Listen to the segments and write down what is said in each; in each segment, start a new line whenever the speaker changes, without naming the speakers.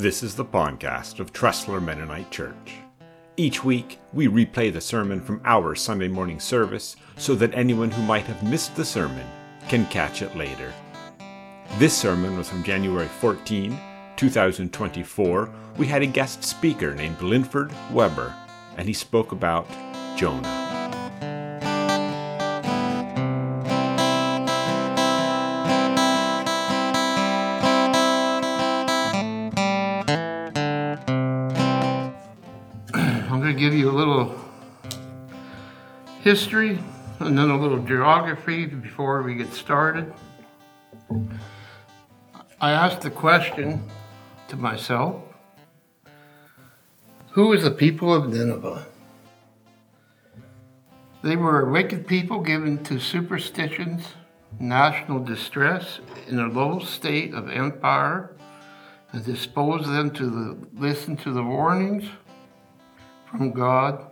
This is the podcast of Tressler Mennonite Church. Each week, we replay the sermon from our Sunday morning service so that anyone who might have missed the sermon can catch it later. This sermon was from January 14, 2024. We had a guest speaker named Linford Weber, and he spoke about Jonah.
History and then a little geography before we get started. I asked the question to myself Who is the people of Nineveh? They were a wicked people given to superstitions, national distress, in a low state of empire, and disposed them to the, listen to the warnings from God,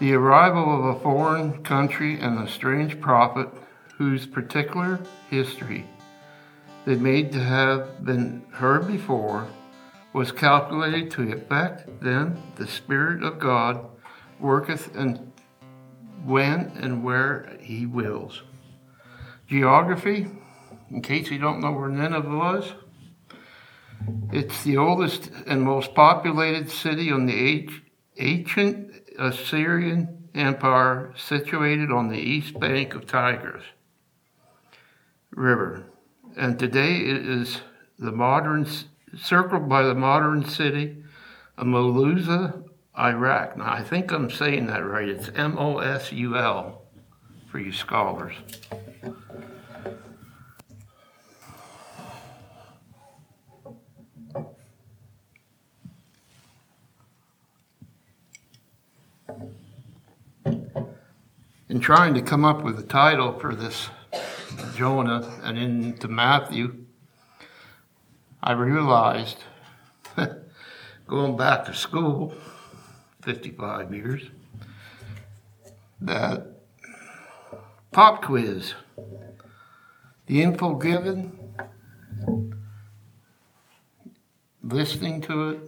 the arrival of a foreign country and a strange prophet whose particular history they made to have been heard before was calculated to affect then the Spirit of God worketh and when and where he wills. Geography, in case you don't know where Nineveh was, it's the oldest and most populated city on the ancient Assyrian Empire situated on the east bank of Tigris River. And today it is the modern, circled by the modern city of Mosul, Iraq. Now, I think I'm saying that right. It's M O S U L for you scholars. In trying to come up with a title for this Jonah and into Matthew, I realized going back to school 55 years that pop quiz, the info given, listening to it,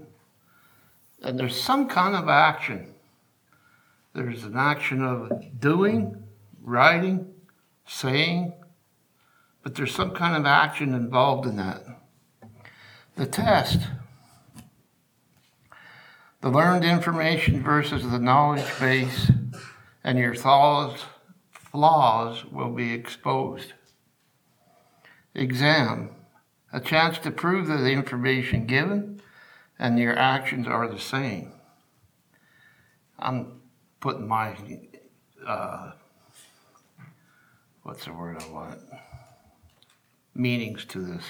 and there's some kind of action there's an action of doing, writing, saying, but there's some kind of action involved in that. The test, the learned information versus the knowledge base, and your thoughts, flaws will be exposed. Exam, a chance to prove that the information given and your actions are the same. I'm putting my uh, what's the word I want meanings to this.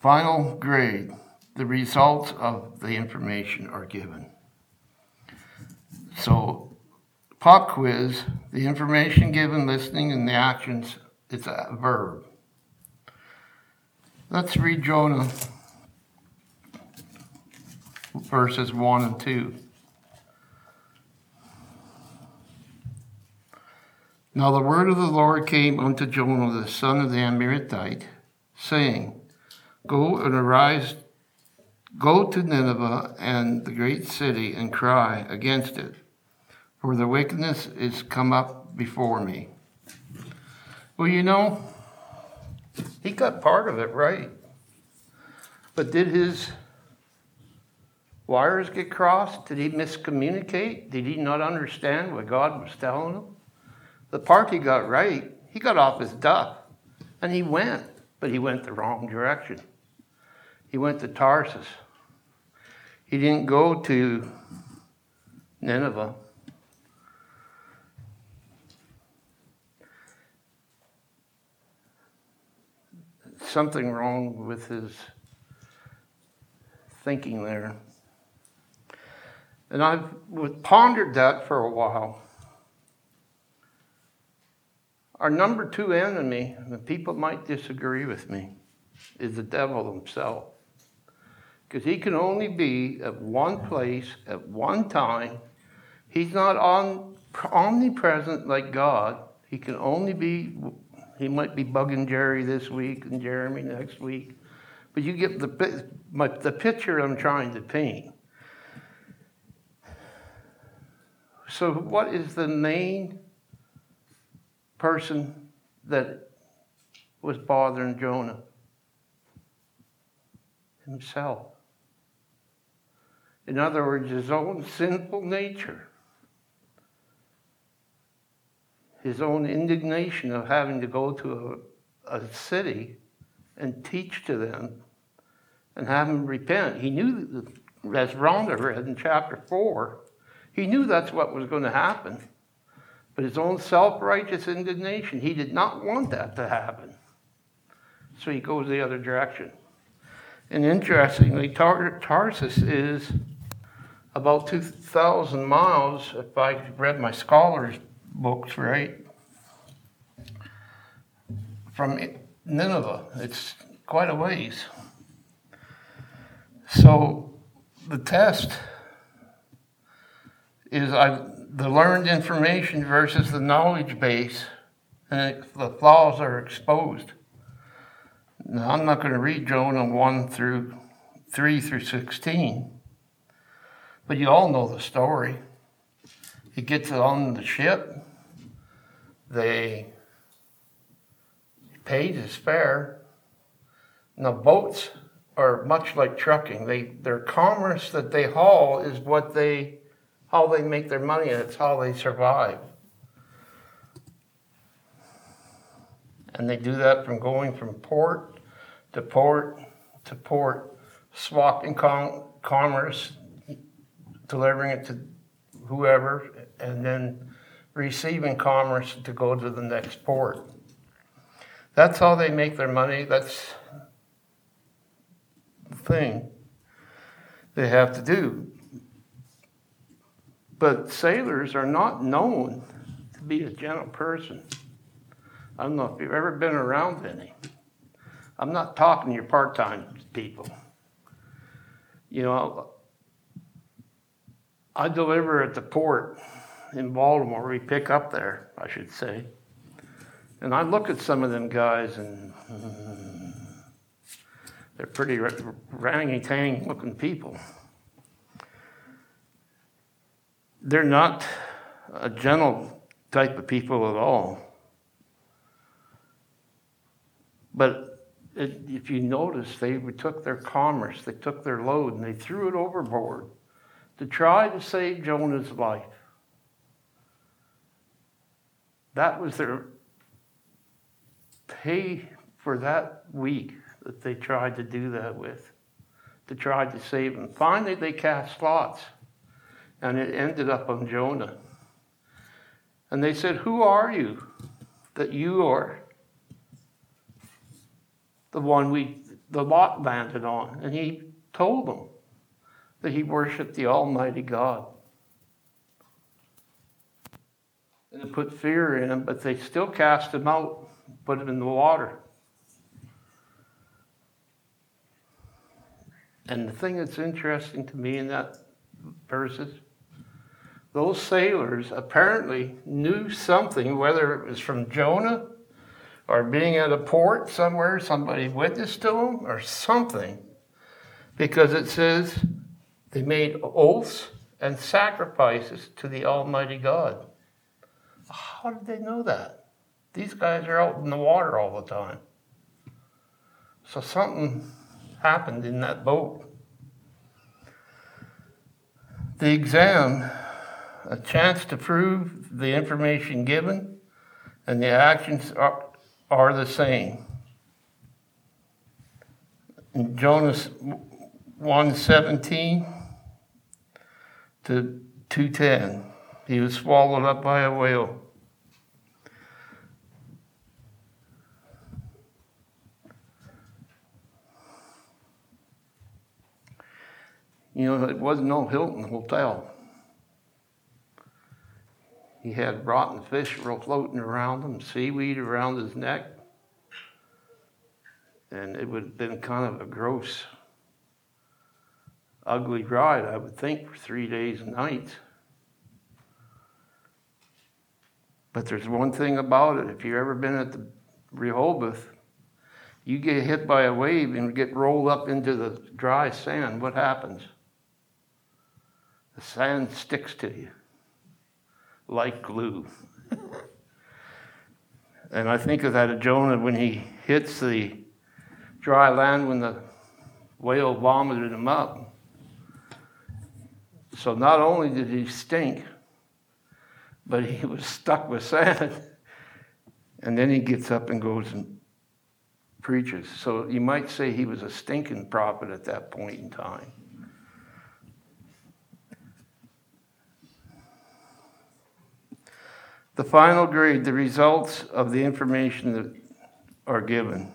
Final grade. The results of the information are given. So, pop quiz, the information given, listening, and the actions, it's a verb. Let's read Jonah verses 1 and 2. Now the word of the Lord came unto Jonah the son of the Amittai, saying, Go and arise, go to Nineveh and the great city, and cry against it, for the wickedness is come up before me. Well, you know, he got part of it right. But did his wires get crossed? Did he miscommunicate? Did he not understand what God was telling him? The part he got right, he got off his duff and he went, but he went the wrong direction. He went to Tarsus. He didn't go to Nineveh. Something wrong with his thinking there. And I've pondered that for a while. Our number two enemy, and people might disagree with me, is the devil himself. Because he can only be at one place at one time. He's not on, omnipresent like God. He can only be, he might be bugging Jerry this week and Jeremy next week. But you get the, my, the picture I'm trying to paint. So, what is the main person that was bothering Jonah? Himself. In other words, his own sinful nature. His own indignation of having to go to a, a city and teach to them and have them repent. He knew, as Rhonda read in chapter 4, he knew that's what was going to happen. But his own self righteous indignation, he did not want that to happen. So he goes the other direction. And interestingly, Tar- Tarsus is about 2,000 miles, if I read my scholars' books right, from Nineveh. It's quite a ways. So the test is I, the learned information versus the knowledge base, and it, the flaws are exposed. Now, I'm not going to read Jonah 1 through 3 through 16, but you all know the story. He gets on the ship, they paid his fare. Now, boats are much like trucking. They, their commerce that they haul is what they, how they make their money, and it's how they survive. And they do that from going from port to port to port, swapping com- commerce, delivering it to whoever, and then receiving commerce to go to the next port. That's how they make their money. That's the thing they have to do. But sailors are not known to be a gentle person. I don't know if you've ever been around any. I'm not talking to your part time people. You know, I deliver at the port in Baltimore. We pick up there, I should say. And I look at some of them guys, and they're pretty rangy tang looking people. They're not a gentle type of people at all. But if you notice, they took their commerce, they took their load, and they threw it overboard to try to save Jonah's life. That was their pay for that week that they tried to do that with, to try to save him. Finally, they cast lots, and it ended up on Jonah. And they said, Who are you that you are the one we, the lot landed on? And he told them that he worshiped the Almighty God. And it put fear in him, but they still cast him out put him in the water. And the thing that's interesting to me in that verses, those sailors apparently knew something, whether it was from Jonah or being at a port somewhere, somebody witnessed to them or something, because it says they made oaths and sacrifices to the Almighty God. How did they know that? These guys are out in the water all the time. So something happened in that boat. The exam, a chance to prove the information given, and the actions are, are the same. In Jonas 117 to 210, he was swallowed up by a whale. You know, it wasn't no Hilton hotel. He had rotten fish floating around him, seaweed around his neck. And it would have been kind of a gross, ugly ride, I would think, for three days and nights. But there's one thing about it if you've ever been at the Rehoboth, You get hit by a wave and get rolled up into the dry sand, what happens? The sand sticks to you like glue. and I think of that of Jonah when he hits the dry land when the whale vomited him up. So not only did he stink, but he was stuck with sand. And then he gets up and goes and preaches. So you might say he was a stinking prophet at that point in time. The final grade, the results of the information that are given.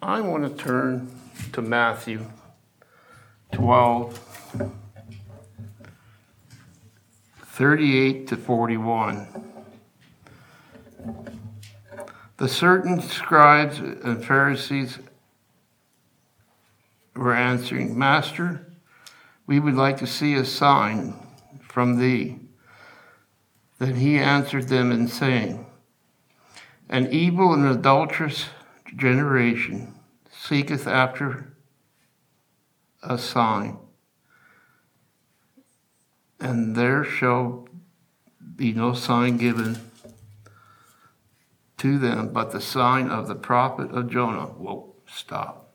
I want to turn to Matthew 12, 38 to 41. The certain scribes and Pharisees were answering, Master, we would like to see a sign from thee. Then he answered them and saying, An evil and adulterous generation seeketh after a sign, and there shall be no sign given to them but the sign of the prophet of Jonah. Whoa, stop.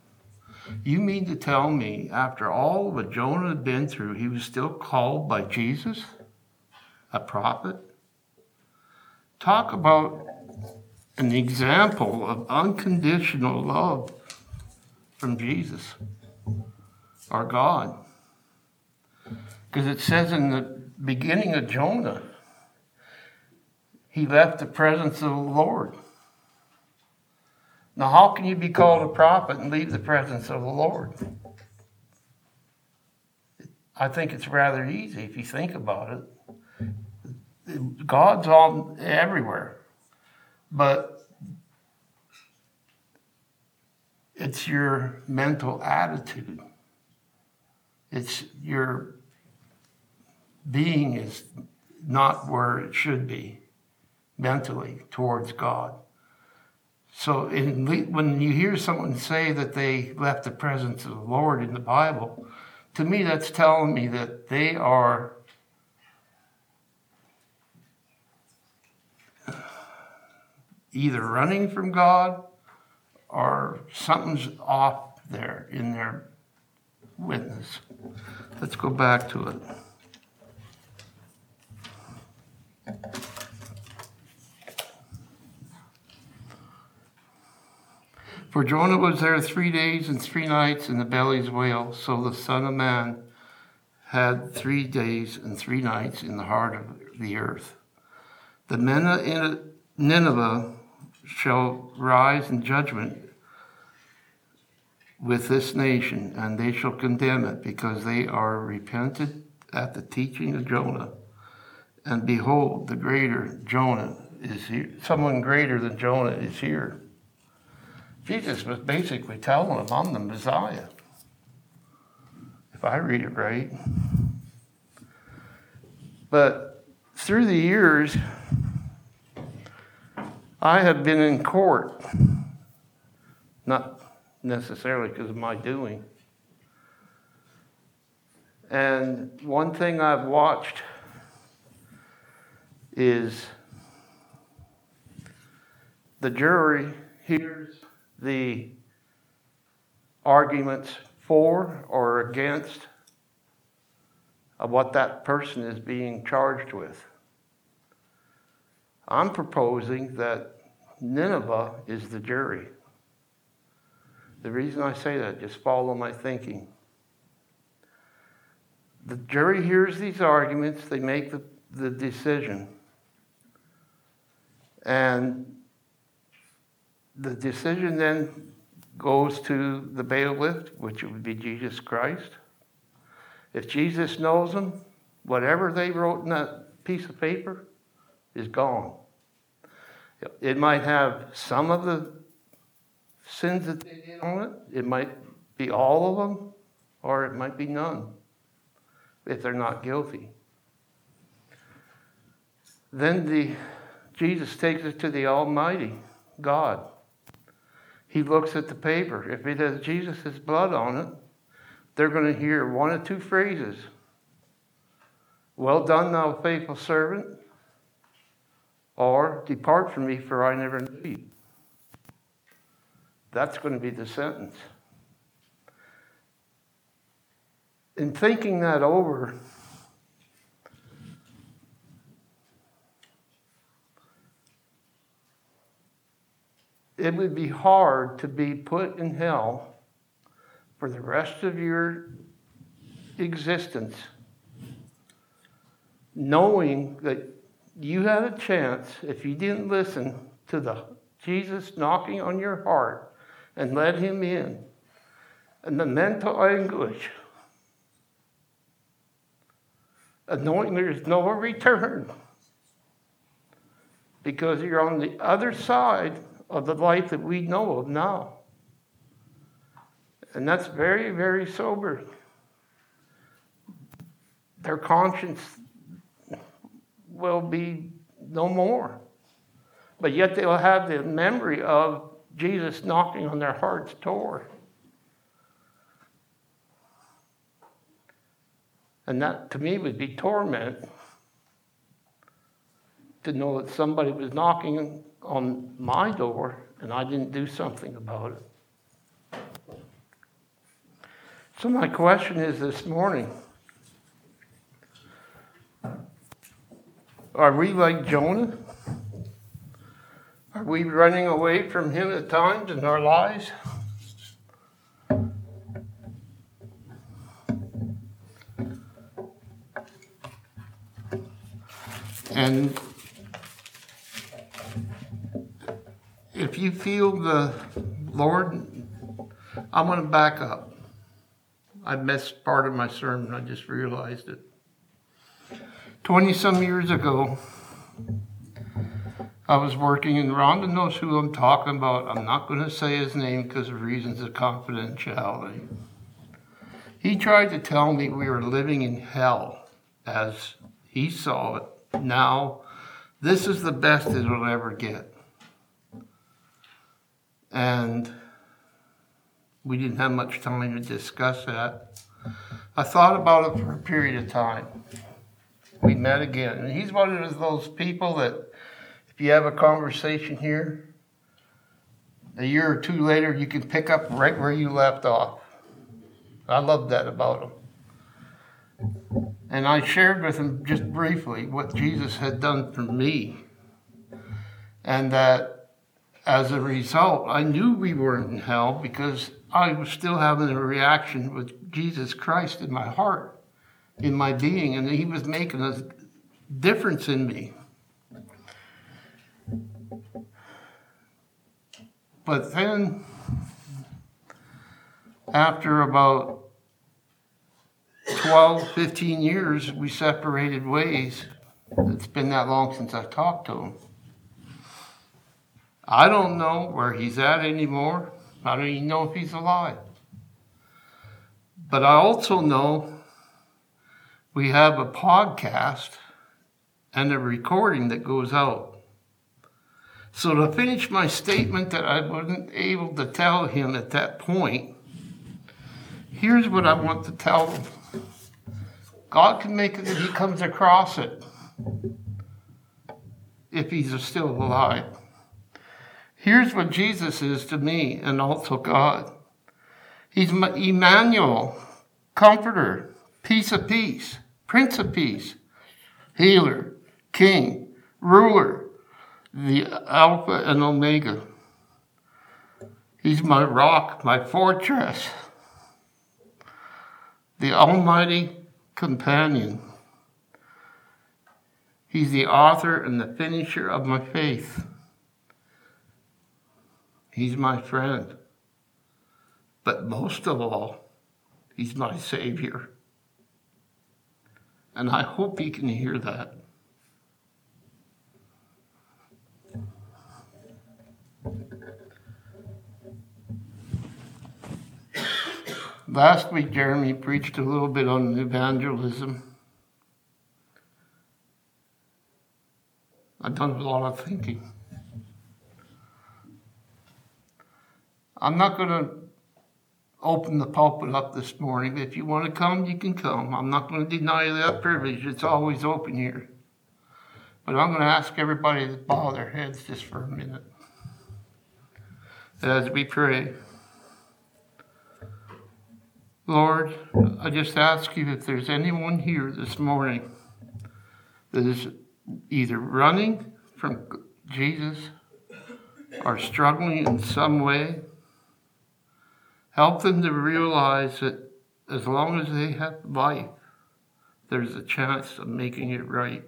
You mean to tell me, after all what Jonah had been through, he was still called by Jesus a prophet? Talk about an example of unconditional love from Jesus, our God. Because it says in the beginning of Jonah, he left the presence of the Lord. Now, how can you be called a prophet and leave the presence of the Lord? I think it's rather easy if you think about it. God's all everywhere, but it's your mental attitude. It's your being is not where it should be mentally towards God. So in, when you hear someone say that they left the presence of the Lord in the Bible, to me that's telling me that they are either running from God or something's off there in their witness. Let's go back to it. For Jonah was there three days and three nights in the belly's whale, so the Son of Man had three days and three nights in the heart of the earth. The men of Nineveh shall rise in judgment with this nation, and they shall condemn it, because they are repented at the teaching of Jonah. And behold, the greater Jonah is here. Someone greater than Jonah is here. Jesus was basically telling them, I'm the Messiah. If I read it right. But through the years, I have been in court, not necessarily because of my doing. And one thing I've watched is the jury hears the arguments for or against of what that person is being charged with. I'm proposing that Nineveh is the jury. The reason I say that, just follow my thinking. The jury hears these arguments, they make the, the decision. And the decision then goes to the bailiff, which would be Jesus Christ. If Jesus knows them, whatever they wrote in that piece of paper is gone. It might have some of the sins that they did on it, it might be all of them, or it might be none if they're not guilty. Then the Jesus takes it to the Almighty God. He looks at the paper. If it has Jesus' blood on it, they're going to hear one or two phrases. Well done, thou faithful servant, or depart from me, for I never knew you. That's going to be the sentence. In thinking that over, it would be hard to be put in hell for the rest of your existence, knowing that you had a chance, if you didn't listen to the Jesus knocking on your heart and let him in, and the mental anguish, and knowing there's no return because you're on the other side of the life that we know of now. And that's very, very sober. Their conscience will be no more. But yet they'll have the memory of Jesus knocking on their heart's door. And that to me would be torment to know that somebody was knocking on my door and I didn't do something about it. So, my question is this morning Are we like Jonah? Are we running away from him at times in our lives? And if you feel the Lord, I'm going to back up. I missed part of my sermon, I just realized it. 20 some years ago, I was working, and Rhonda knows who I'm talking about. I'm not going to say his name because of reasons of confidentiality. He tried to tell me we were living in hell as he saw it. Now, this is the best it'll ever get. And we didn't have much time to discuss that. I thought about it for a period of time. We met again. And he's one of those people that if you have a conversation here, a year or two later, you can pick up right where you left off. I love that about him. And I shared with him just briefly what Jesus had done for me. And that as a result, I knew we were in hell because I was still having a reaction with Jesus Christ in my heart, in my being, and He was making a difference in me. But then, after about 12, 15 years, we separated ways. It's been that long since I talked to him. I don't know where he's at anymore. I don't even know if he's alive. But I also know we have a podcast and a recording that goes out. So to finish my statement that I wasn't able to tell him at that point, here's what I want to tell him. God can make it if he comes across it if he's still alive. Here's what Jesus is to me and also God. He's Emmanuel, comforter, peace of peace, prince of peace, healer, king, ruler, the Alpha and Omega. He's my rock, my fortress, the Almighty companion. He's the author and the finisher of my faith. He's my friend. But most of all, He's my Savior. And I hope He can hear that. Last week, Jeremy preached a little bit on evangelism. I've done a lot of thinking. I'm not going to open the pulpit up this morning. If you want to come, you can come. I'm not going to deny you that privilege. It's always open here. But I'm going to ask everybody to bow their heads just for a minute as we pray. Lord, I just ask you if there's anyone here this morning that is either running from Jesus or struggling in some way, help them to realize that as long as they have life, there's a chance of making it right.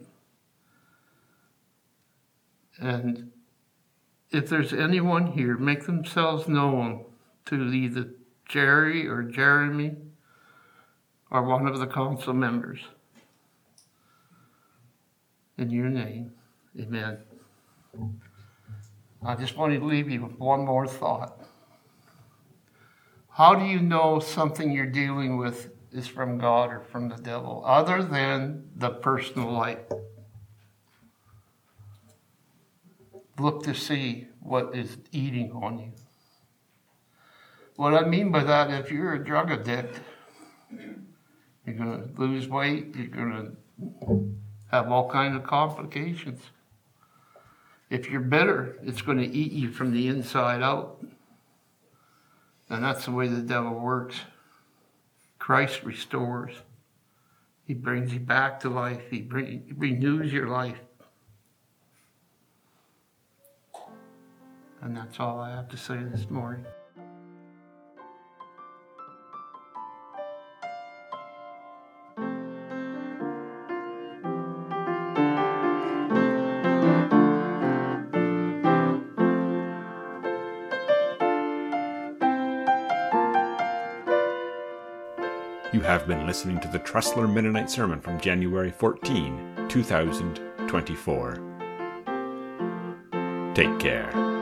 And if there's anyone here, make themselves known to either Jerry or Jeremy or one of the council members. In your name, amen. I just want to leave you with one more thought. How do you know something you're dealing with is from God or from the devil, other than the personal life? Look to see what is eating on you. What I mean by that, if you're a drug addict, you're going to lose weight, you're going to have all kinds of complications. If you're bitter, it's going to eat you from the inside out. And that's the way the devil works. Christ restores. He brings you back to life. He, bring, he renews your life. And that's all I have to say this morning.
Listening to the Tressler Mennonite Sermon from January 14, 2024. Take care.